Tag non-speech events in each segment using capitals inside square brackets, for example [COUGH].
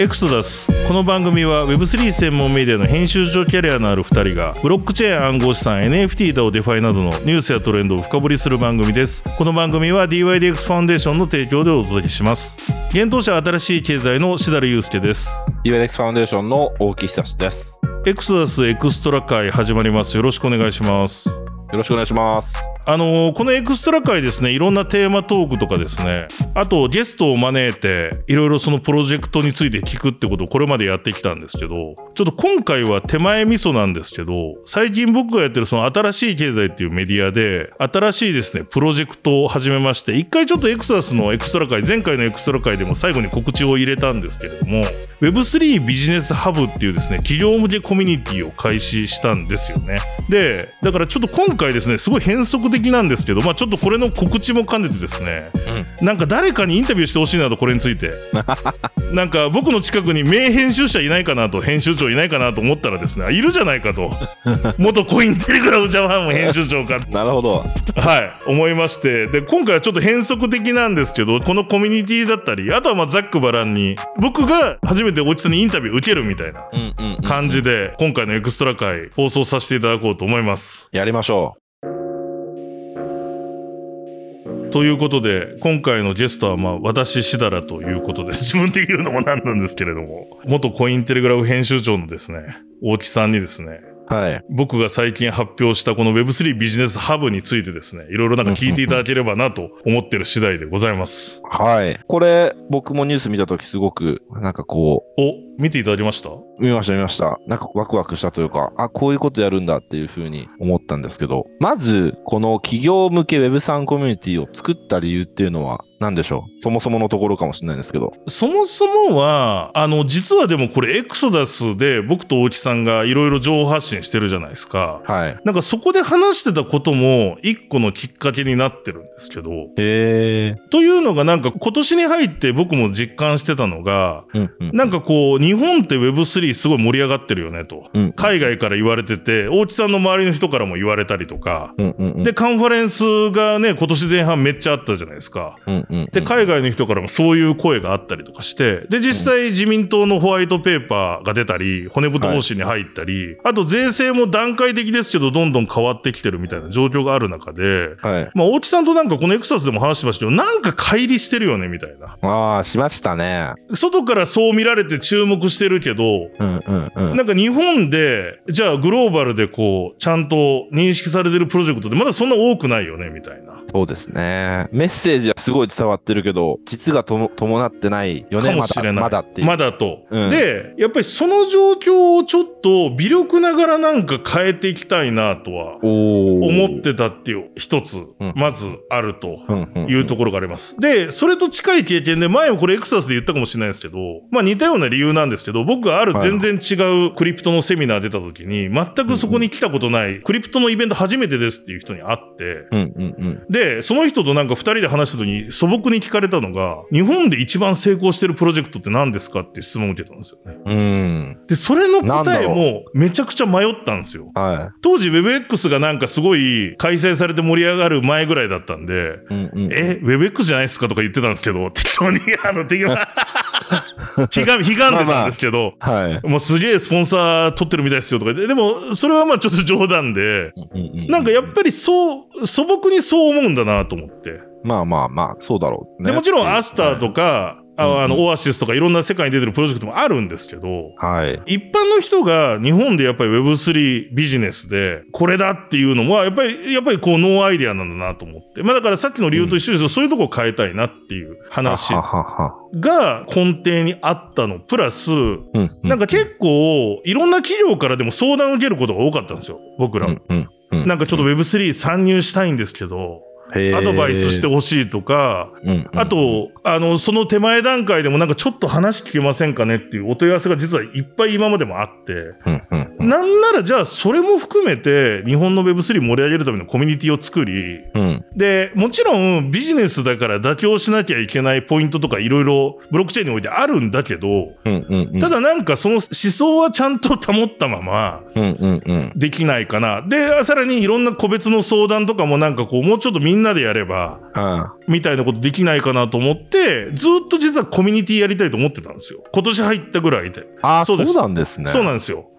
エクソダス。この番組は Web3 専門メディアの編集長キャリアのある2人がブロックチェーン暗号資産 NFT だをデファイなどのニュースやトレンドを深掘りする番組です。この番組は DYDX ファウンデーションの提供でお届けします。幻冬舎あたらしい経済の設楽悠介です。UNX ファウンデーションの大木久志です。エクソダスエクストラ回始まります。よろしくお願いします。よろしくお願いします。あのーこのエクストラ回ですねいろんなテーマトークとかですねあとゲストを招いていろいろそのプロジェクトについて聞くってことをこれまでやってきたんですけどちょっと今回は手前味噌なんですけど最近僕がやってるその新しい経済っていうメディアで新しいですねプロジェクトを始めまして一回ちょっとエクサスのエクストラ会前回のエクストラ会でも最後に告知を入れたんですけれども Web3 ビジネスハブっていうですね企業向けコミュニティを開始したんですよね。でだからちょっと今回ですねすごい変則的なんですけどまあちょっとこれの告知も兼ねてですね、なんか誰かにインタビューしてほしいなとこれについて [LAUGHS] なんか僕の近くに名編集者いないかなと編集長いないかなと思ったらですねあいるじゃないかと [LAUGHS] 元コインテレグラムジャパンも編集長かなるほど。はい、思いまして。で、今回はちょっと変則的なんですけど、このコミュニティだったり、あとはまあざっくばらんに、僕が初めておじさんにインタビュー受けるみたいなうんうん、うん。感じで、今回のエクストラ回放送させていただこうと思います。やりましょということで、今回のゲストはまあ私、しだらということで、[LAUGHS] 自分で言うのもなんなんですけれども、元コインテレグラフ編集長のですね、大木さんにですね、はい。僕が最近発表したこの Web3 ビジネスハブについてですね、いろいろなんか聞いていただければなと思ってる次第でございます。はい。これ、僕もニュース見たときすごく、なんかこお、見ていただきました？う、見ました見ました。なんかワクワクしたというか、あ、こういうことやるんだっていうふうに思ったんですけど、まず、この企業向け Web3 コミュニティを作った理由っていうのは何でしょう？そもそものところかもしれないんですけど。そもそもは、あの、実はでもこれエクソダスで僕と大木さんがいろいろ情報発信してるじゃないですか。はい。なんかそこで話してたことも一個のきっかけになってるんですけど、へえ。というのがなんか今年に入って僕も実感してたのが、うんうん。なんかこう、日本って Web3 すごい盛り上がってるよねと。うん。海外から言われてて、大木さんの周りの人からも言われたりとか、うんうんうん。で、カンファレンスがね、今年前半めっちゃあったじゃないですか。うん。で、海外の人からもそういう声があったりとかして、で、実際自民党のホワイトペーパーが出たり、骨太方針に入ったり、あと税制も段階的ですけど、どんどん変わってきてるみたいな状況がある中で、はい。まあ、大木さんとなんかこのエクサスでも話してましたけど、なんか乖離してるよね、みたいな。ああ、しましたね。外からそう見られて注目してるけど、うんうんうん。なんか日本で、じゃあグローバルでこう、ちゃんと認識されてるプロジェクトってまだそんな多くないよね、みたいな。そうですね。メッセージはすごい伝わってるけど、実がとも伴ってないよね、かもしれない。まだまだって。まだと、うんで、やっぱりその状況をちょっと微力ながらなんか変えていきたいなとは思ってたっていう一つ、うんまずあると。いうところがあります。で、それと近い経験で、前もこれエクサスで言ったかもしれないですけど、まあ似たような理由なんですけど、僕がある全然違うクリプトのセミナー出た時に、全くそこに来たことない、クリプトのイベント初めてですっていう人に会って。で、その人となんか二人で話した時に素朴に聞かれたのが、日本で一番成功してるプロジェクトって何ですかって質問を受けたんですよね。うん。で、それの答えもめちゃくちゃ迷ったんですよ。は当時 WebX がなんかすごい開催されて盛り上がる前ぐらいだったんで、い。うんうん。え、WebX じゃないですかとか言ってたんですけど、適当に、あの、適当に、ひが、ひがんでたんですけど、はい。もうすげえスポンサー取ってるみたいですよとか言って、でも、それはまあちょっと冗談で、うんうんなんかやっぱりそう、素朴にそう思うんだなと思って。まあまあまあ、そうだろうね。でもちろんアスターとか、ああの、うんうんオアシスとかいろんな世界に出てるプロジェクトもあるんですけど、はい。一般の人が日本でやっぱり Web3 ビジネスでこれだっていうのはやっぱり、やっぱりこうノーアイデアなんだなと思って。まあだからさっきの理由と一緒ですけど、そういうとこを変えたいなっていう話ははは。が根底にあったの。プラス、うんうん。なんか結構いろんな企業からでも相談を受けることが多かったんですよ。僕ら。うんうんうん。なんかちょっと Web3 参入したいんですけど、アドバイスしてほしいとか、うんうんあと、あの、その手前段階でもなんかちょっと話聞けませんかねっていうお問い合わせが実はいっぱい今までもあって、うんうんうん。なんならじゃあそれも含めて日本の Web3 盛り上げるためのコミュニティを作り、うん。で、もちろんビジネスだから妥協しなきゃいけないポイントとかいろいろブロックチェーンにおいてあるんだけど、うんうんうん。ただなんかその思想はちゃんと保ったままうんうんうん。できないかな。で、さらにいろんな個別の相談とかもなんかこうもうちょっとみんなんなでやれば、うん。みたいなことできないかなと思って、ずっと実はコミュニティやりたいと思ってたんですよ。今年入ったぐらいで。ああ、そううそですなんですね。そうなんですよ。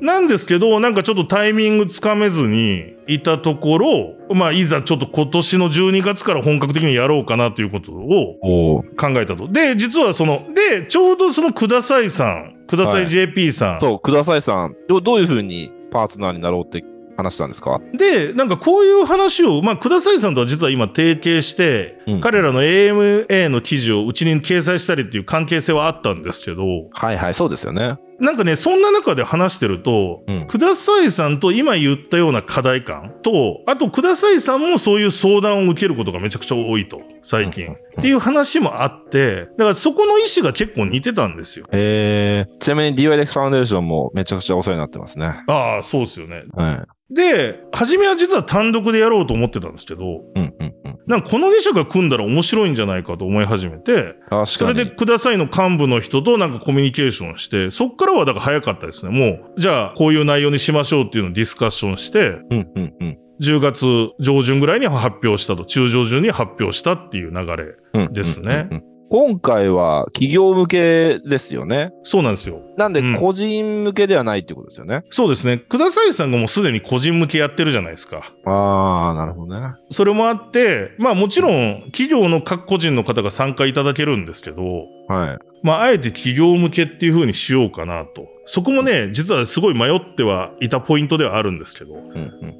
なんですけど、なんかちょっとタイミングつかめずにいたところ、まあ、いざちょっと今年の12月から本格的にやろうかなということを考えたと。で、実はその、で、ちょうどそのくださいさん、ください JP さん、そう、くださいさん、どどういうふうにパートナーになろうって話したんですか？で、なんかこういう話を、まあ、くださいさんとは実は今提携して、うん。彼らの AMA の記事をうちに掲載したりっていう関係性はあったんですけど、はいはい、そうですよね。なんかね、そんな中で話してると、うんくださいさんと今言ったような課題感と、あとくださいさんもそういう相談を受けることがめちゃくちゃ多いと、最近。うんうんっていう話もあって、だからそこの意思が結構似てたんですよ。えー、ちなみに DYDX ファウンデーションもめちゃくちゃお世話になってますね。ああ、そうですよね。はで、初めは実は単独でやろうと思ってたんですけど、い。うんうんうん。なんかこの2社が組んだら面白いんじゃないかと思い始めて。それでくださいの幹部の人となんかコミュニケーションして、そっからはだから早かったですね。もう、じゃあこういう内容にしましょうっていうのをディスカッションして、うんうんうん10月上旬ぐらいに発表したと、中上旬に発表したっていう流れ。うん。ですねうんうんうん。今回は企業向けですよね。そうなんですよ。なんでうん個人向けではないってことですよね。そうですね。くださいさんがもうすでに個人向けやってるじゃないですか。ああ、なるほどね。それもあって、まあもちろん企業の各個人の方が参加いただけるんですけど、はい。まああえて企業向けっていう風にしようかなと。そこもね、実はすごい迷ってはいたポイントではあるんですけど、うんうんう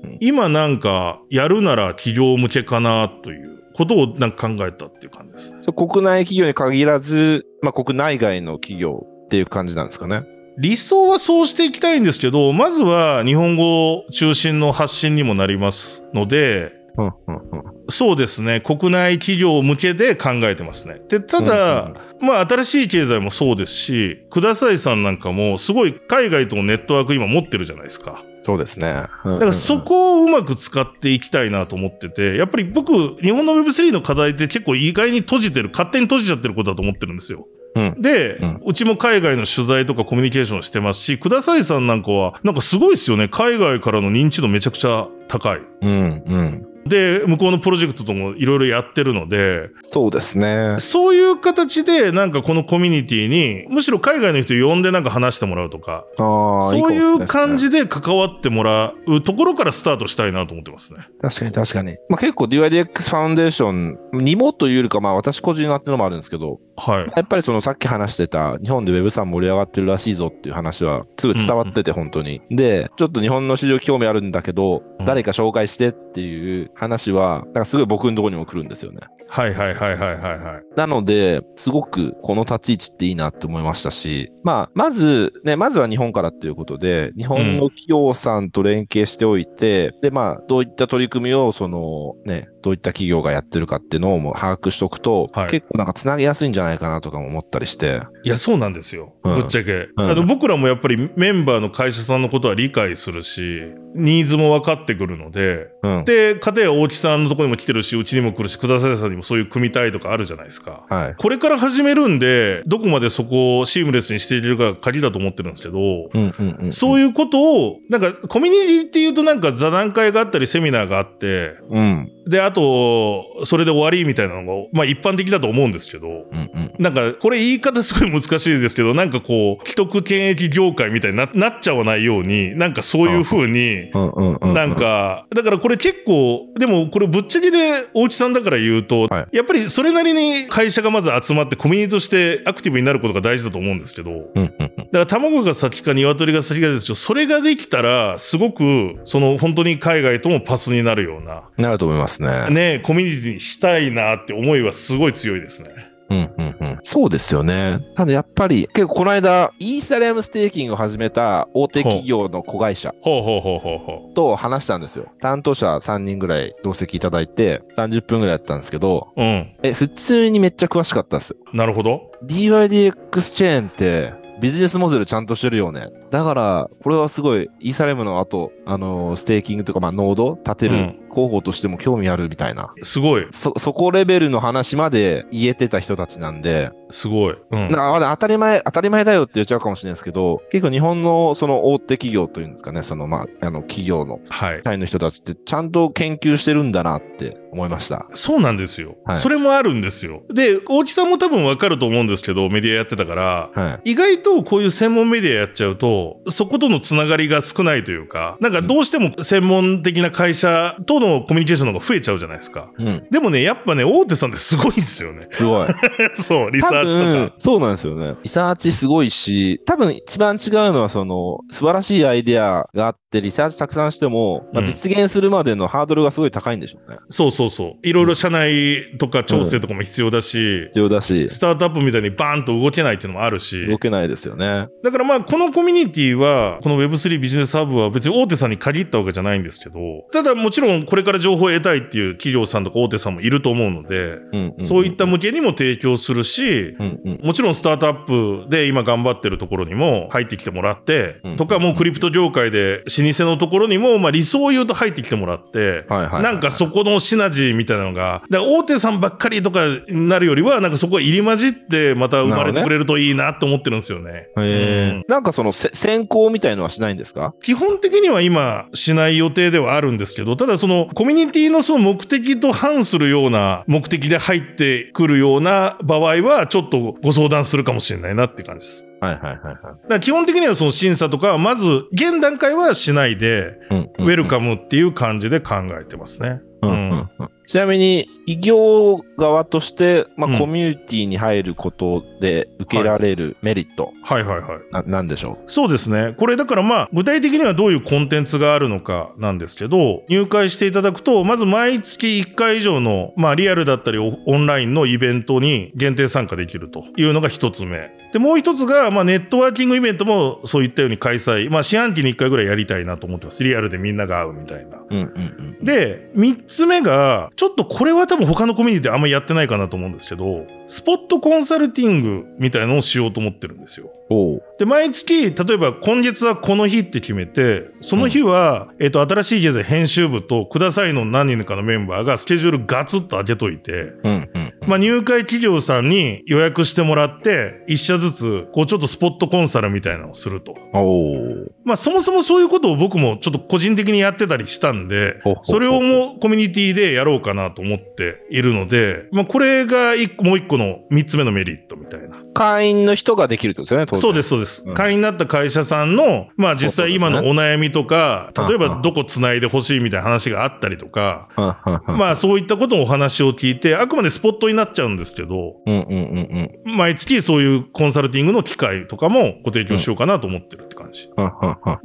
ん。今なんかやるなら企業向けかなということをなんか考えたっていう感じです国内企業に限らず、まあ、国内外の企業っていう感じなんですかね？理想はそうしていきたいんですけど、まずは日本語中心の発信にもなりますので、うんうんうん。そうですね、国内企業向けで考えてますね。で、ただ、うんうんまあ新しい経済もそうですし、くださいさんなんかもすごい海外とのネットワーク今持ってるじゃないですか。そうですね。だだからそこをうまく使っていきたいなと思ってて、やっぱり僕、日本の Web3 の課題って結構意外に閉じてる、勝手に閉じちゃってることだと思ってるんですよ。うんで、ううんちも海外の取材とかコミュニケーションしてますし、くださいさんなんかは、なんかすごいですよね。海外からの認知度めちゃくちゃ高い。うんうん。で、向こうのプロジェクトともいろいろやってるので、そうですね。そういう形でなんかこのコミュニティに、むしろ海外の人呼んでなんか話してもらうとか、そういう感じ。じで関わってもらうところからスタートしたいなと思ってますね。確かに確かに。まあ、結構 DYDX ファウンデーションにもというよりか、まあ私個人のってのもあるんですけど、はい。やっぱりそのさっき話してた日本で Web3 盛り上がってるらしいぞっていう話はすごい伝わってて本当に。で、ちょっと日本の市場興味あるんだけど、うん誰か紹介してっていう話は、なんかすごい僕のところにも来るんですよね。はいはいはいはいはいはい。なので、すごくこの立ち位置っていいなって思いましたし、まあ、まず、ね、まずは日本からっていうことで、日本の企業さんと連携しておいて、で、まあ、どういった取り組みを、その、ね、どういった企業がやってるかっていうのをもう把握しておくと、はい結構なんかつなげやすいんじゃないかなとかも思ったりして、いや、そうなんですよ。うんぶっちゃけ。うんあの僕らもやっぱりメンバーの会社さんのことは理解するし、ニーズも分かってくるので、うん。で、片や大木さんのところにも来てるし、うちにも来るし、くださんにもそういう組みたいとかあるじゃないですか。はい。これから始めるんで、どこまでそこをシームレスにしていけるかが鍵だと思ってるんですけど。そういうことを、なんかコミュニティっていうとなんか座談会があったりセミナーがあって、うん。で、あと、それで終わりみたいなのが、まあ一般的だと思うんですけど、うんうん。なんか、これ言い方すごい難しいですけど、なんかこう、既得権益業界みたいにななっちゃわないように、なんかそういう風に、うんうんうん。なん、か、だからこれ結構、でもこれぶっちゃけで大内さんだから言うと、はいやっぱりそれなりに会社がまず集まってコミュニティとしてアクティブになることが大事だと思うんですけど。だから卵が先か鶏が先かですけど、それができたら、すごく、その本当に海外ともパスになるような、なると思いますね。ね、コミュニティにしたいなって思いはすごい強いですね。うんうんうん。そうですよね。ただやっぱり、結構この間、イーサリアムステーキングを始めた大手企業の子会社と話したんですよ。担当者3人ぐらい同席いただいて、30分ぐらいやったんですけど、う。うん。え、普通にめっちゃ詳しかったです。なるほど。DYDX チェーンって、ビジネスモデルちゃんとしてるよね。だから、これはすごい、イーサレムの後、あのーステーキングとか、まあ、ノード立てるうん候補としても興味あるみたいな。すごい、そ、そこレベルの話まで言えてた人たちなんで、すごい。うん。な当たり前、当たり前だよって言っちゃうかもしれないですけど、結構日本のその大手企業というんですかね、そのまあ、あの企業のはい。社員の人たちってちゃんと研究してるんだなって思いました。そうなんですよ、はいそれもあるんですよ。で、大木さんも多分わかると思うんですけど、メディアやってたから、はい。意外とこういう専門メディアやっちゃうと、そことのつながりが少ないというか、なんかどうしても専門的な会社とのコミュニケーションの方が増えちゃうじゃないですか。うん。でもね、やっぱね、大手さんってすごいんですよね。すごい。[LAUGHS] そう、リサーチとか。そうなんですよね。リサーチすごいし、多分一番違うのはその素晴らしいアイデアがあってリサーチたくさんしても、まあ、うん実現するまでのハードルがすごい高いんでしょうね。そうそうそう。いろいろ社内とか調整とかも必要だし、必要だし、スタートアップみたいにバーンと動けないっていうのもあるし。動けないですよね。だからまあ、このコミュニティは、この Web3 ビジネスハブは別に大手さんに限ったわけじゃないんですけど、ただもちろんこれから情報を得たいっていう企業さんとか大手さんもいると思うので、うんうんそういった向けにも提供するし、うんうん。もちろんスタートアップで今頑張ってるところにも入ってきてもらって、うんとかもうクリプト業界で老舗のところにも、まあ理想を言うと入ってきてもらって、なんかそこのシナジーみたいなのが、だ大手さんばっかりとかになるよりは、なんかそこが入り混じってまた生まれてくれるといいなと思ってるんですよね。へうん。んかそのせ選考みたいのはしないんですか？基本的には今しない予定ではあるんですけど、ただそのコミュニティのその目的と反するような目的で入ってくるような場合はちょっとご相談するかもしれないなって感じです。はいはいはいはい。だから基本的にはその審査とかはまず現段階はしないで、うんウェルカムっていう感じで考えてますね。うんうんうんちなみに、異業側として、まあうんコミュニティに入ることで受けられるメリット、はいはいはい。ななんでしょそうですね。これだからまあ、具体的にはどういうコンテンツがあるのかなんですけど、入会していただくと、まず毎月1回以上の、まあ、リアルだったりオオンラインのイベントに限定参加できるというのが一つ目。で、もう一つが、まあ、ネットワーキングイベントもそういったように開催。まあ、四半期に1回ぐらいやりたいなと思ってます。リアルでみんなが会うみたいな。う。うんうんうん。で、三つ目が、ちょっとこれは多分他のコミュニティであんまりやってないかなと思うんですけど、スポットコンサルティングみたいのをしようと思ってるんですよ。で、毎月、例えば今月はこの日って決めて、その日は、えっと、新しい経済編集部とくださいの何人かのメンバーがスケジュールガツッと開けといて、うんうんうん。まあ、入会企業さんに予約してもらって、一社ずつ、こう、ちょっとスポットコンサルみたいなのをすると。まあ、そもそもそういうことを僕もちょっと個人的にやってたりしたんでそれをもうコミュニティでやろうかなと思っているので、まあ、これがもう一個の三つ目のメリットみたいな。会員の人ができるってことですよね、そうです、そうです。うん会員になった会社さんの、まあ実際今のお悩みとか、例えばどこ繋いでほしいみたいな話があったりとか、まあそういったことのお話を聞いて、あくまでスポットになっちゃうんですけど。毎月そういうコンサルティングの機会とかもご提供しようかなと思ってるって感じ。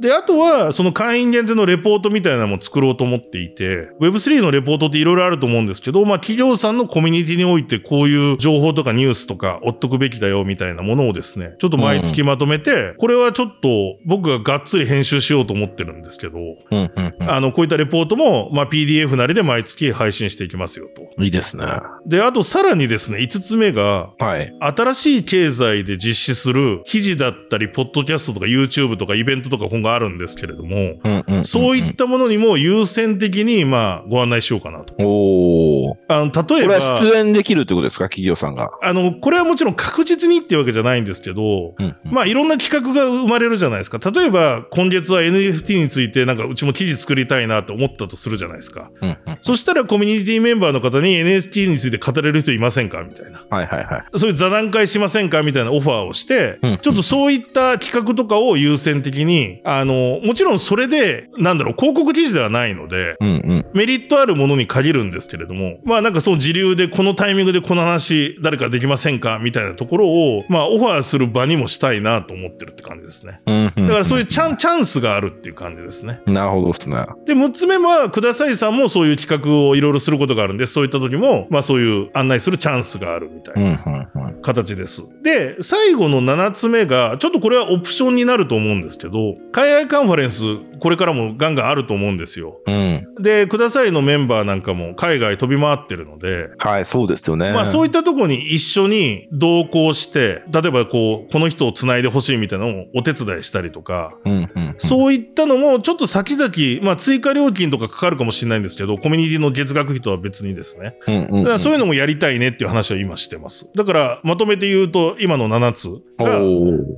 で、あとは、その会員限定のレポートみたいなのも作ろうと思っていて、Web3 のレポートっていろいろあると思うんですけど、まあ企業さんのコミュニティにおいてこういう情報とかニュースとか追っとくべきだよみたいなものをですね、ちょっと毎月まとめて、これはちょっと僕ががっつり編集しようと思ってるんですけど、うんうんうんあの、こういったレポートも、まあ PDF なりで毎月配信していきますよと。いいですね。で、あとさらにですね、5つ目が、はい。新しい経済で実施する記事だったり、ポッドキャストとか YouTube とかイベントとか今後あるんですけれども、うんうんうんうんそういったものにも優先的に、まあ、ご案内しようかなと。おお。あの、例えこれはば、出演できるってことですか、企業さんが。あの、これはもちろん確実にっていうわけじゃないんですけど、うんうんまあ、いろんな企画が生まれるじゃないですか。例えば、今月は NFT について、なんか、うちも記事作りたいなと思ったとするじゃないですか。うんうんそしたら、コミュニティメンバーの方に NFT について語れる人いませんかみたいな。はいはいはい。そういう座談会しませんかみたいなオファーをして、うんちょっとそういった企画とかを優先的に、あの、もちろんそれで、なんだろう、広告記事ではないので、うんうん。メリットあるものに限るんですけれども、まあなんかその時流でこのタイミングでこの話誰かできませんかみたいなところを、まあオファーする場にもしたいなと思ってるって感じですね。うんうんだからそういうチャン、チャンスがあるっていう感じですね。なるほどですね。で、6つ目は、くださいさんもそういう企画をいろいろすることがあるんで、そういった時も、まあそういう案内するチャンスがあるみたいな。うんうんうん。形です。で、最後の7つ目が、ちょっとこれはオプションになると思うんですけど、海外カンファレンス、これからもガンガンあると思うんですよ。うん。で、くださいのメンバーなんかも海外飛び回ってるので、はい、そうですよね。まあそういったところに一緒に同行して、例えばこう、この人を繋いでほしいみたいなのをお手伝いしたりとか。そういったのもちょっと先々、まあ追加料金とかかかるかもしれないんですけど、コミュニティの月額費とは別にですね。だからそういうのもやりたいねっていう話を今してます。だからまとめて言うと、今の7つが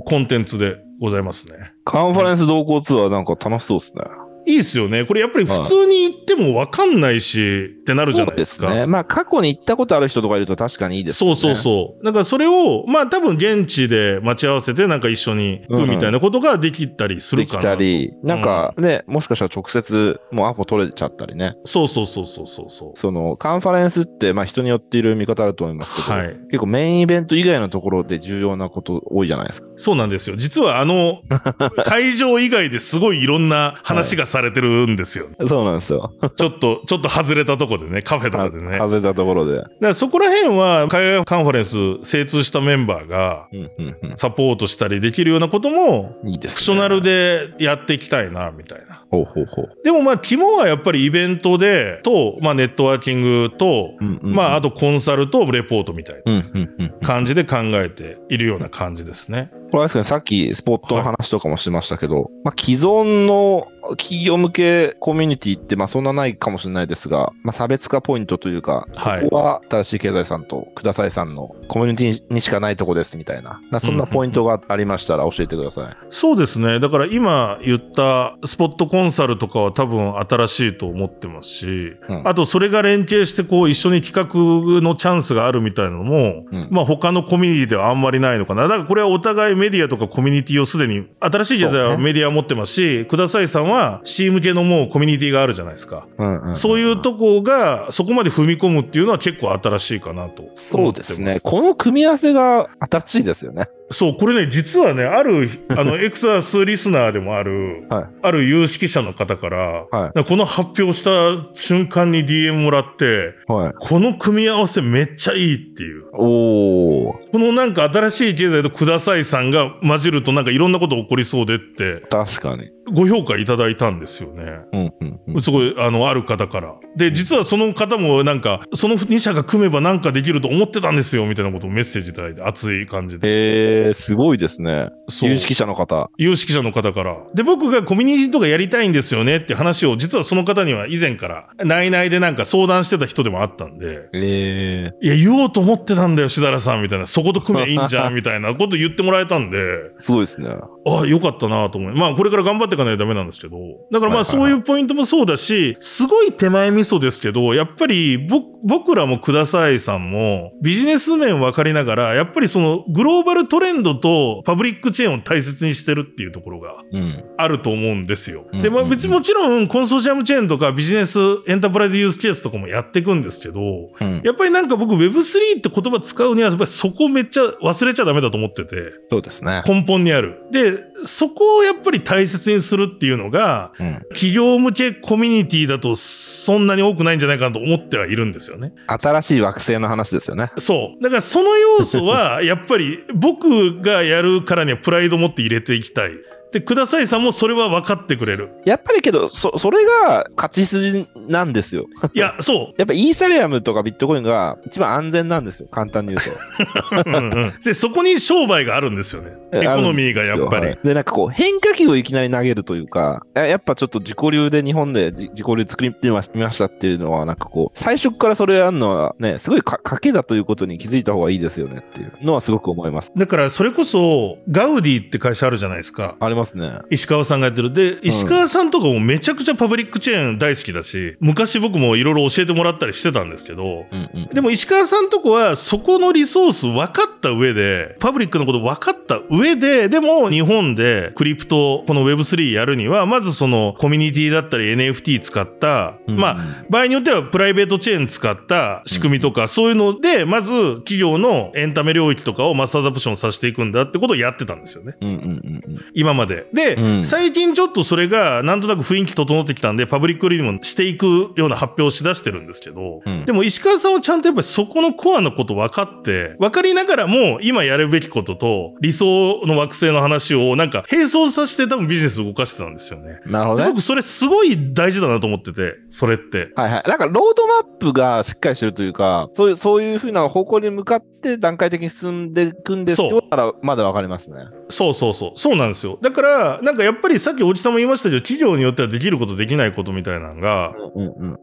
コンテンツでございますね。カンファレンス同行ツアーなんか楽しそうですね。いいですよね。これやっぱり普通に行ってもわかんないし、ってなるじゃないですか。そうね。まあ過去に行ったことある人とかいると確かにいいですね。そうそうそう。だからそれを、まあ多分現地で待ち合わせてなんか一緒に行くみたいなことができたりすできるかな。たり、なんかね、もしかしたら直接もうアポ取れちゃったりね。そうそうそうそうそうそう。そのカンファレンスって、まあ人によっている見方あると思いますけど、はい結構メインイベント以外のところで重要なこと多いじゃないですか。そうなんですよ。実はあの、[LAUGHS] 会場以外ですごいいろんな話がされてるんですよ。そうなんですよ。ちょっと、[LAUGHS] ちょっと外れたとこでね、カフェとかでね。だか外れたところで。らそこら辺は海外カンファレンス精通したメンバーがうんうんうサポートしたりできるようなことも、ん。いいですね。オプショナルでやっていきたいな、みたいな。ほうほうほう。でもまあ、肝はやっぱりイベントで、と、まあネットワーキングと、うんうんまああとコンサルとレポートみたいなうんうんうん。感じで考えているような感じですね。これはですね、さっきスポットの話とかもしましたけど、まあ既存の企業向けコミュニティってまあそんなないかもしれないですが、まあ差別化ポイントというか、はいここは新しい経済さんとくださいさんのコミュニティにしかないとこですみたいな、なそんなポイントがありましたら教えてください。そうですね。だから今言ったスポットコンサルとかは多分新しいと思ってますし、うんあとそれが連携してこう一緒に企画のチャンスがあるみたいなのも、うんまあ他のコミュニティではあんまりないのかな。だからこれはお互いメディアとかコミュニティをすでに、新しい時代はメディアを持ってますし、くださいさんは C 向けのもうコミュニティがあるじゃないですか。うんうんそういうとこがそこまで踏み込むっていうのは結構新しいかなと。そうですね。この組み合わせが新しいですよね。そう、これね、実はね、ある、あの、[LAUGHS] エクサスリスナーでもある、はいある有識者の方から、はこの発表した瞬間に DM もらって、はい。この組み合わせめっちゃいいっていう。おー、このなんか新しい経済とくださいさんが混じるとなんかいろんなこと起こりそうでって、確かに。ご評価いただいたんですよね。うんうんうん。すごい、あの、ある方から。で、実はその方もなんか、その2社が組めばなんかできると思ってたんですよ、みたいなことをメッセージいただいて、熱い感じで。へー、すごいですね。有識者の方。有識者の方から。で、僕がコミュニティとかやりたいんですよねって話を、実はその方には以前から、内々でなんか相談してた人でもあったんで、えいや、言おうと思ってたんだよ、しだらさん、みたいな。そこと組めばいいんじゃん、みたいなこと言ってもらえたんで、ー、[LAUGHS] すごいですね。ああ、よかったなと思い。まあ、これから頑張っていかないとダメなんですけど。だからまあ、そういうポイントもそうだし、すごい手前味噌ですけど、やっぱり、ぼ、僕らもくださいさんも、ビジネス面分かりながら、やっぱりその、グローバルトレンドとパブリックチェーンを大切にしてるっていうところが、うん。あると思うんですよ。うんで、まあ別にもちろんコンソーシアムチェーンとかビジネスエンタープライズユースケースとかもやっていくんですけど、うん。やっぱりなんか僕 Web3 って言葉使うにはやっぱりそこめっちゃ忘れちゃダメだと思ってて、そうですね。根本にある。で、そこをやっぱり大切にするっていうのが、うん。企業向けコミュニティだとそんなに多くないんじゃないかなと思ってはいるんですよね。新しい惑星の話ですよね。そう。だからその要素は、やっぱり僕がやるからにはプライド持って入れていきたい。で、くださいさんもそれは分かってくれる。やっぱりけど、そ、それが勝ち筋なんですよ。いや、[LAUGHS] そう。やっぱイーサリアムとかビットコインが一番安全なんですよ。簡単に言うと。うんうんで、そこに商売があるんですよね。エコノミーがやっぱり。はいで、なんかこう、変化球をいきなり投げるというか、ややっぱちょっと自己流で日本でじ自己流作りみましたっていうのは、なんかこう、最初からそれやるのはね、すごいか賭けだということに気づいた方がいいですよねっていうのはすごく思います。だから、それこそ、ガウディって会社あるじゃないですか。ありますね。石川さんがやってる。で、石川さんとかもめちゃくちゃパブリックチェーン大好きだし、昔僕もいろいろ教えてもらったりしてたんですけど、うんうん。でも石川さんとこはそこのリソース分かった上で、パブリックのこと分かった上で、でも日本でクリプト、この Web3 やるには、まずそのコミュニティだったり NFT 使った、まあ、場合によってはプライベートチェーン使った仕組みとか、そういうので、まず企業のエンタメ領域とかを mass adoption させていくんだってことをやってたんですよね。うんうんうんうん。今ままで。で、うん最近ちょっとそれがなんとなく雰囲気整ってきたんで、パブリックリリーもしていくような発表をしだしてるんですけど、うんでも石川さんはちゃんとやっぱりそこのコアのこと分かって、分かりながらも今やるべきことと理想の惑星の話をなんか並走させて多分ビジネスを動かしてたんですよね。なるほどね。で僕それすごい大事だなと思ってて、それって。はいはい。なんか、ロードマップがしっかりしてるというか、そういう、そういうふうな方向に向かって段階的に進んでいくんですよ。だから、まだわかりますね。そうそうそう。そうなんですよ。だから、なんかやっぱりさっきおじさんも言いましたけど、企業によってはできることできないことみたいなのが。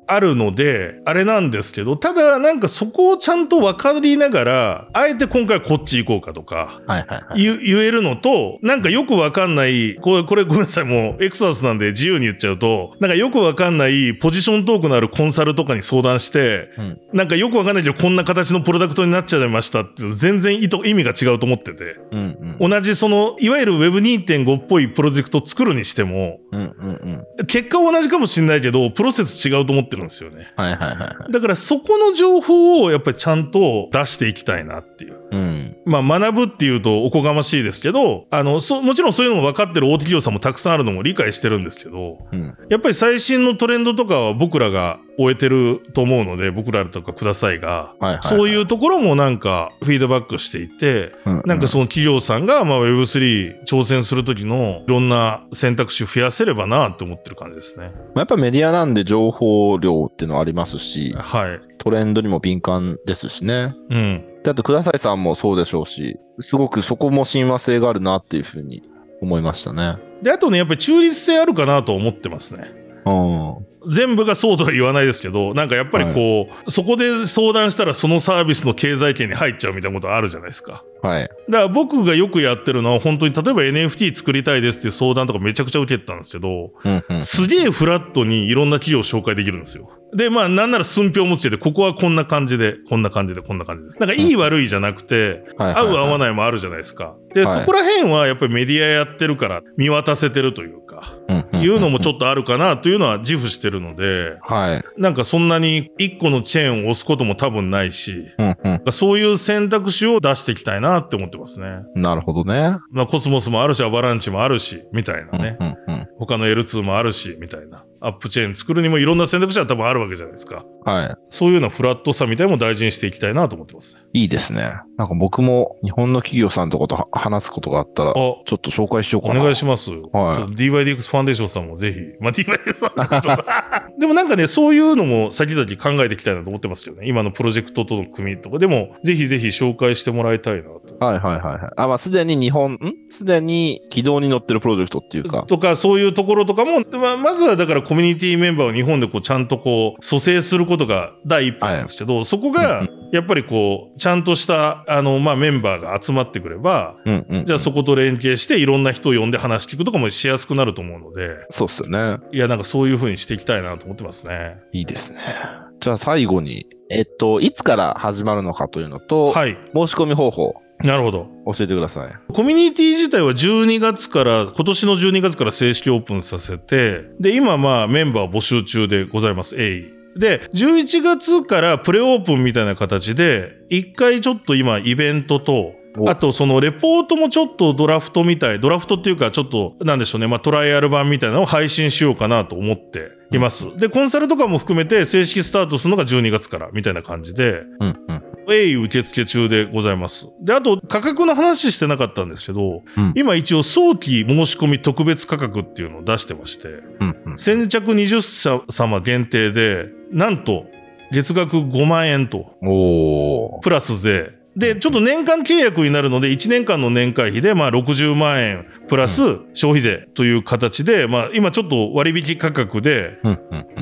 あるので、あれなんですけど、ただなんかそこをちゃんと分かりながら、あえて今回はこっち行こうかとか。言言えるのと、なんかよくわかんない、これ、これごめんなさい、もうエクサスなんで自由に言っちゃうと、なんかよくわかんないポジショントークのあるコンサルとかに相談して、うんなんかよくわかんないけどこんな形のプロダクトになっちゃいましたって全然意図意味が違うと思ってて。同じその、いわゆる Web2.5 っぽいプロジェクトを作るにしても、うんうんうん。結果は同じかもしれないけど、プロセス違うと思ってるんですよね。はいはいはいはい。だからそこの情報をやっぱりちゃんと出していきたいなっていう。うん。まあ学ぶっていうとおこがましいですけど、あの、そ、もちろんそういうのも分かってる大手企業さんもたくさんあるのも理解してるんですけど、うん。やっぱり最新のトレンドとかは僕らが終えてると思うので、僕らとかくださいが、はいはい、はい。そういうところもなんかフィードバックしていて、うん、なんかその企業さんがまあ Web3 挑戦するときのいろんな選択肢を増やせればなって思ってる感じですね。まあやっぱメディアなんで情報量っていうのはありますし、はい。トレンドにも敏感ですしね。うん。であと、くださいさんもそうでしょうし、すごくそこも親和性があるなっていうふうに思いましたね。で、あとね、やっぱり中立性あるかなと思ってますね。うん。全部がそうとは言わないですけど、なんかやっぱりこう、そこで相談したらそのサービスの経済圏に入っちゃうみたいなことあるじゃないですか。はい。だから僕がよくやってるのは本当に例えば NFT 作りたいですっていう相談とかめちゃくちゃ受けてたんですけど、うんうん。すげえフラットにいろんな企業を紹介できるんですよ。で、まあなんなら寸評もつけて、ここはこんな感じで、こんな感じで、こんな感じで。なんかいい悪いじゃなくて、はい合う合わい。ないもあるじゃないですか。で、はいそこら辺はやっぱりメディアやってるから見渡せてるというか、うんうんいうのもちょっとあるかなというのは自負してるので、はい。なんかそんなに一個のチェーンを押すことも多分ないし、うんうん。そういう選択肢を出していきたいなって思ってますね。なるほどね。まあコスモスもあるし、アバランチもあるし、みたいなね。うんうんうん。他の L2 もあるし、みたいな。アップチェーン作るにもいろんな選択肢は多分あるわけじゃないですか。はそういうようなフラットさみたいも大事にしていきたいなと思ってますね。い。いいですね。なんか僕も日本の企業さんとことは話すことがあったら、ちあ、ょっと紹介しようおかな。願いします。はい DYDX ファンデーションさんもぜひ。まあ、DYDX ファンデーションでもなんかね、そういうのも先々考えていきたいなと思ってますけどね。今のプロジェクトとの組とかでも、ぜひぜひ紹介してもらいたいなと。はいはいはいはい。あ、まあ、すでに日本、ん？すでに軌道に乗ってるプロジェクトっていうか。とか、そういうところとかも、まあ、まずはだからコミュニティメンバーを日本でこうちゃんとこう、蘇生することが第一歩なんですけど、そこがうん、やっぱりこう、ちゃんとした、あの、まあ、メンバーが集まってくれば、うんうん。じゃあそこと連携していろんな人を呼んで話聞くとかもしやすくなると思うので、そうっすよね。いや、なんかそういう風にしていきたいなと思ってますね。いいですね。じゃあ最後に、えっと、いつから始まるのかというのと、はい。申し込み方法、なるほど。教えてください。コミュニティ自体は12月から、今年の12月から正式オープンさせて、で、今まあメンバー募集中でございます。鋭意。で、11月からプレオープンみたいな形で、一回ちょっと今イベントと、おあとそのレポートもちょっとドラフトみたい、ドラフトっていうかちょっと、なんでしょうね、まあトライアル版みたいなのを配信しようかなと思っています。で、コンサルとかも含めて正式スタートするのが12月からみたいな感じで、うんうん。鋭意受付中でございます。で、あと価格の話してなかったんですけど、うん今一応早期申し込み特別価格っていうのを出してまして、うんうん。先着20社様限定で、なんと月額5万円と。プラス税。で、ちょっと年間契約になるので、1年間の年会費で、まあ60万円プラス消費税という形で、まあ今ちょっと割引価格で。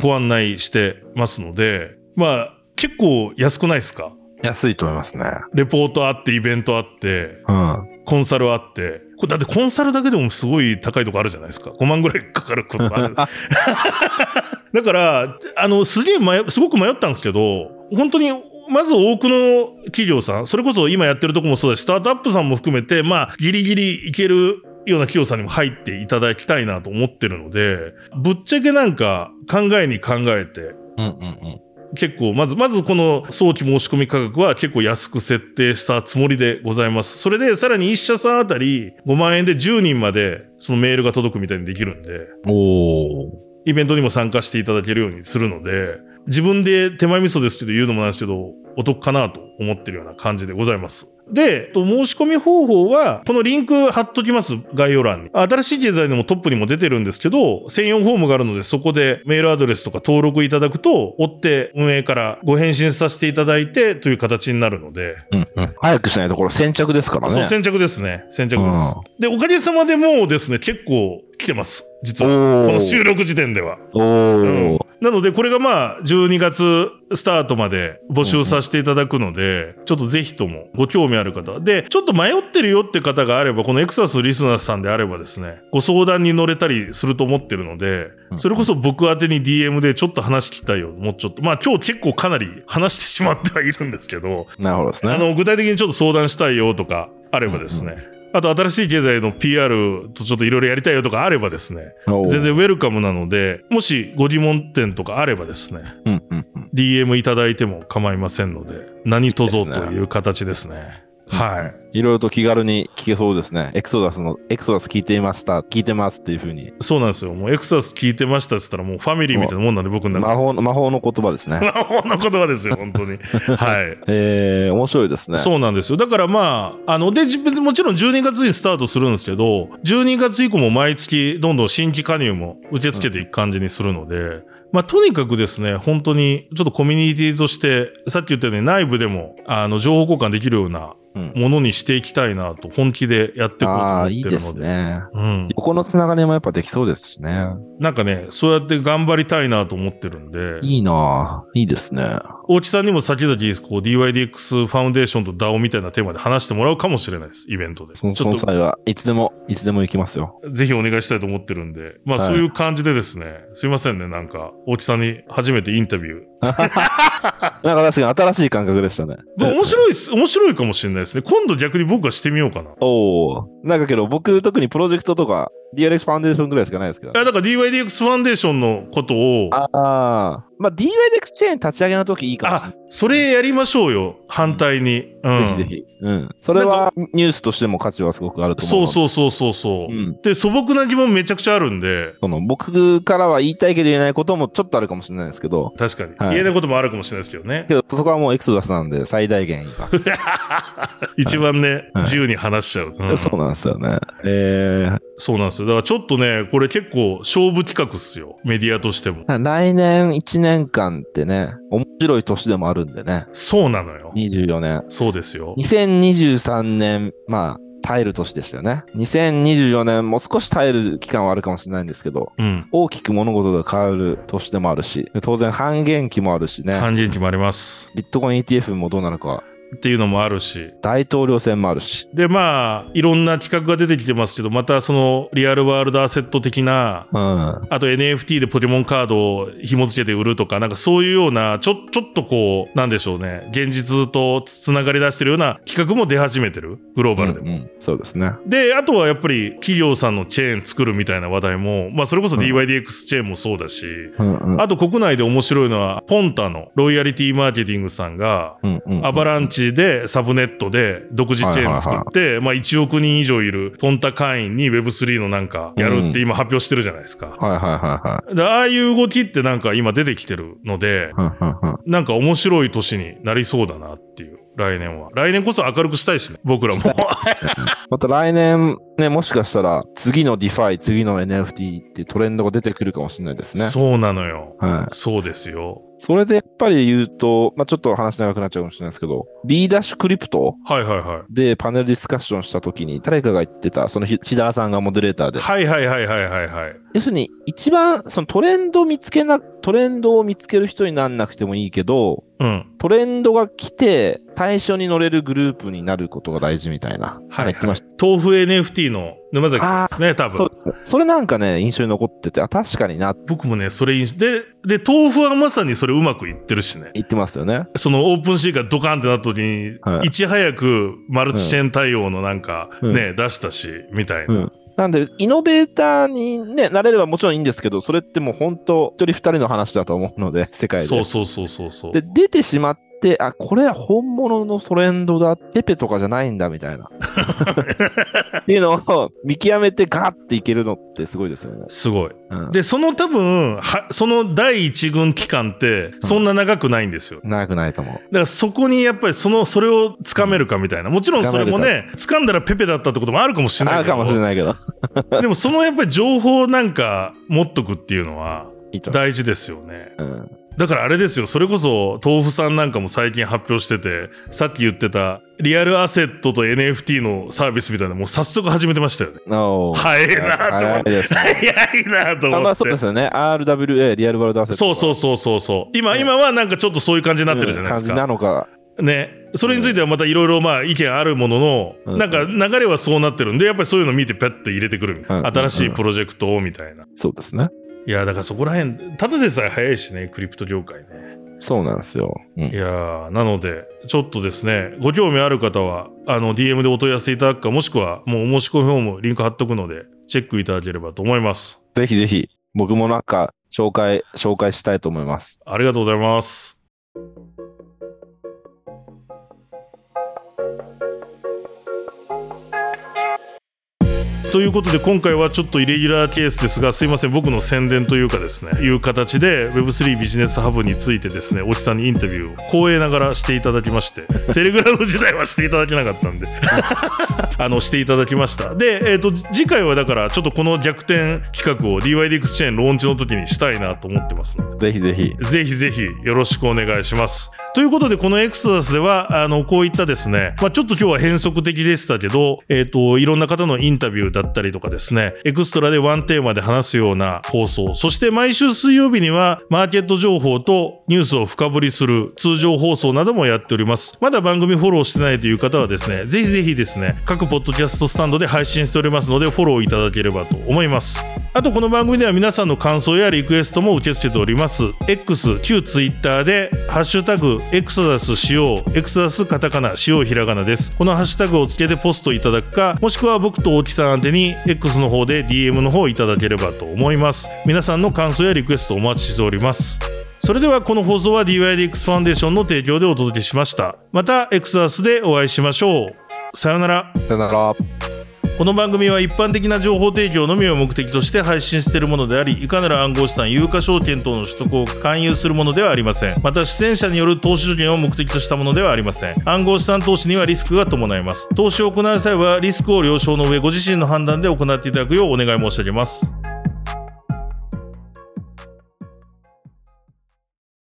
ご案内してますので、まあ結構安くないですか？安いと思いますね。レポートあって、イベントあって、うん。コンサルあって、これだってコンサルだけでもすごい高いとこあるじゃないですか。5万ぐらいかかることもある。[LAUGHS] だから、あの、すげえ迷、すごく迷ったんですけど、本当に、まず多くの企業さん、それこそ今やってるとこもそうだし、スタートアップさんも含めて、まあ、ギリギリいけるような企業さんにも入っていただきたいなと思ってるので、ぶっちゃけなんか考えに考えて、うんうんうん。結構、まず、まずこの早期申し込み価格は結構安く設定したつもりでございます。それで、さらに1社さんあたり5万円で10人までそのメールが届くみたいにできるんで、おー。イベントにも参加していただけるようにするので、自分で手前味噌ですけど言うのもなんですけど、お得かなと思ってるような感じでございます。で、と申し込み方法は、このリンク貼っときます、概要欄に。新しい経済でもトップにも出てるんですけど、専用フォームがあるので、そこでメールアドレスとか登録いただくと、追って運営からご返信させていただいてという形になるので、うんうん。早くしないところ先着ですからね。そう、先着ですね。先着です。で、おかげさまでもうですね、結構来てます。実は。この収録時点では。おうんー。なので、これがまあ、12月スタートまで募集させていただくので、ちょっとぜひともご興味ある方。で、ちょっと迷ってるよって方があれば、このエクサスリスナーさんであればですね、ご相談に乗れたりすると思ってるのでう、んそれこそ僕宛てに DM でちょっと話聞きたいよ、もうちょっと。まあ今日結構かなり話してしまってはいるんですけど、なるほどですね。あの、具体的にちょっと相談したいよとかあればですね、あと新しい経済の PR とちょっといろいろやりたいよとかあればですね、全然ウェルカムなので、もしご疑問点とかあればですね、うんうんうん。DM いただいても構いませんので、何卒という形ですね。はい。いろいろと気軽に聞けそうですね。エクソダスの、エクソダス聞いていました、聞いてますっていうふうに。そうなんですよ。もうエクサス聞いてましたって言ったらもうファミリーみたいなもんなんで僕の中魔法の、魔法の言葉ですね。[LAUGHS] 魔法の言葉ですよ、本当に。[LAUGHS] はい。えー、面白いですね。そうなんですよ。だからまあ、あの、で、もちろん12月にスタートするんですけど、12月以降も毎月どんどん新規加入も受け付けていく感じにするので、まあ、とにかくですね、本当に、ちょっとコミュニティとして、さっき言ったように内部でも、あの、情報交換できるようなうん。ものにしていきたいなと、本気でやっていこうと思っていいでするので。ね。うん。横のつながりもやっぱできそうですしね。なんかね、そうやって頑張りたいなと思ってるんで、いいなぁいいですね。大地さんにも先々、こう、DYDX ファウンデーションと DAO みたいなテーマで話してもらうかもしれないです、イベントで。そのそのちょっと際はいつでも、いつでも行きますよ。ぜひお願いしたいと思ってるんで、まあはいそういう感じでですね、すいませんね、なんか、大木さんに初めてインタビュー。[LAUGHS] なんか確かに新しい感覚でしたね。まあ面白いっす、面白いかもしれないですね。今度逆に僕はしてみようかな。いおお。なんかけど僕特にプロジェクトとか DRX ファンデーションぐらいしかないですけど。や、だから DYDX ファンデーションのことを、ああ。まあ DYDX チェーン立ち上げの時いいかないあ、それやりましょうよ、反対に。うん。ぜひぜひ。うん。それはニュースとしても価値はすごくあると思う。そうそうそうそうそう。うん。で、素朴な疑問めちゃくちゃあるんで、その僕からは言いたいけど言えないこともちょっとあるかもしれないですけど、確かに。はい言えないこともあるかもしれないですけどね。けどそこはもうエクソダスなんで最大限。[LAUGHS] 一番ね、はい自由に話しちゃう。うんそうなんですよね。えそうなんですよ。だからちょっとね、これ結構勝負企画っすよ。メディアとしても。ー、来年1年間ってね、面白い年でもあるんでね。そうなのよ。24年。そうですよ。2023年、まあ、耐える年でしたよね。2024年、もう少し耐える期間はあるかもしれないんですけど、うん。大きく物事が変わる年でもあるし、当然半減期もあるしね、半減期もあります。ビットコイン ETF もどうなるか、っていうのもあるし。大統領選もあるし、で、まあ、いろんな企画が出てきてますけど、またそのリアルワールドアセット的な、うん。あと NFT でポケモンカードを紐付けて売るとか、なんかそういうような、ちょ、ちょっとこう、なんでしょうね。現実とつながり出してるような企画も出始めてる？グローバルでも。うんうんそうですね。で、あとはやっぱり企業さんのチェーン作るみたいな話題も、まあそれこそ DYDX チェーンもそうだし、うんうん。あと国内で面白いのは、ポンタのロイヤリティマーケティングさんが、うんうんうんアバランチでサブネットで独自チェーン作って、まあ1億人以上いるポンタ会員に Web3 のなんかやるって今発表してるじゃないですか。はいはいはいはい。でああいう動きってなんか今出てきてるので、なんか面白い年になりそうだなっていう、来年は。来年こそ明るくしたいしね、僕らも。[LAUGHS] また来年ね、もしかしたら次の DeFi、次の NFT っていうトレンドが出てくるかもしれないですね。そうなのよ。はい。そうですよ。それでやっぱり言うと、まあちょっと話長くなっちゃうかもしれないですけど、B ダッシュクリプトはいはいはい。でパネルディスカッションしたときに、誰かが言ってた、そのひ日田さんがモデレーターで、はいはいはいはいはいはい。要するに一番そのトレンド見つけな、トレンドを見つける人になんなくてもいいけど、うん。トレンドが来て最初に乗れるグループになることが大事みたいな。はい、言ってました。豆腐 NFT の沼崎さんですね、多分。そ。それなんかね、印象に残ってて、あ、確かにな僕もね、それ印象で、で、豆腐はまさにそれうまくいってるしね。言ってますよね。そのオープンシーがドカンってなった時に、はいいち早くマルチチェーン対応のなんかうんね、出したし、みたいな。うん。なんで、イノベーターにね、なれればもちろんいいんですけど、それってもう本当、一人二人の話だと思うので、世界で。そうそうそうそうそう。で、出てしまって、あ、これは本物のトレンドだ、ペペとかじゃないんだ、みたいな。[LAUGHS] っていうのを見極めてガーっていけるのってすごいですよね。すごい。うん、で、その多分、はその第一軍期間って、そんな長くないんですよ。長くないと思う。だからそこにやっぱりその、それをつかめるかみたいな。もちろんそれもね、掴んだらペペだったってこともあるかもしれないけど。あるかもしれないけど。[LAUGHS] でもそのやっぱり情報なんか持っとくっていうのは。大事ですよね。うん。だからあれですよ、それこそ豆腐さんなんかも最近発表してて、さっき言ってたリアルアセットと NFT のサービスみたいなのもう早速始めてましたよね。早いなと思って。早いなと思って。あまあそうですよね。RWA、リアルワールドアセット。そうそうそうそうそう。今、今はなんかちょっとそういう感じになってるじゃないですうん感じなか。のか。ね。それについてはまたいろいろまあ意見あるものの、うんなんか流れはそうなってるんで、やっぱりそういうの見てペッて入れてくる。うん新しいプロジェクトをみたいな。そうですね。いや、だからそこら辺、ただでさえ早いしね、クリプト業界ね。そうなんですよ。うんいやー、なので、ちょっとですね、ご興味ある方は、あの、DM でお問い合わせいただくか、もしくは、もうお申し込みフォーム、リンク貼っとくので、チェックいただければと思います。ぜひぜひ、僕もなんか、紹介、紹介したいと思います。ありがとうございます。ということで今回はちょっとイレギュラーケースですがすいません僕の宣伝というかですねいう形で Web3 ビジネスハブについてですね大木さんにインタビューを光栄ながらしていただきましてテレグラム時代はしていただけなかったんで [LAUGHS] あのしていただきましたで、えー、と次回はだからちょっとこの逆転企画を DYDX チェーンローンチの時にしたいなと思ってますぜひぜひ。ぜひぜひよろしくお願いします。ということで、このエクソダスでは、あの、こういったですね、まあ、ちょっと今日は変則的でしたけど、えっ、と、いろんな方のインタビューだだったりとかですね、エクストラでワンテーマで話すような放送、そして毎週水曜日には、マーケット情報とニュースを深掘りする通常放送などもやっております。まだ番組フォローしてないという方はですね、ぜひぜひですね、各ポッドキャストスタンドで配信しておりますので、フォローいただければと思います。あとこの番組では皆さんの感想やリクエストも受け付けております。X、旧 Twitter で、ハッシュタグ、エクソダス使用、エクソダスカタカナ、使用ひらがなです。このハッシュタグをつけてポストいただくか、もしくは僕と大木さん宛に X の方で DM の方いただければと思います。皆さんの感想やリクエストお待ちしております。それではこの放送は DYDX ファンデーションの提供でお届けしました。またエクソダスでお会いしましょう。さようなら。さよなら。この番組は一般的な情報提供のみを目的として配信しているものでありいかなる暗号資産有価証券等の取得を勧誘するものではありません。また出演者による投資助言を目的としたものではありません。暗号資産投資にはリスクが伴います。投資を行う際はリスクを了承の上ご自身の判断で行っていただくようお願い申し上げます。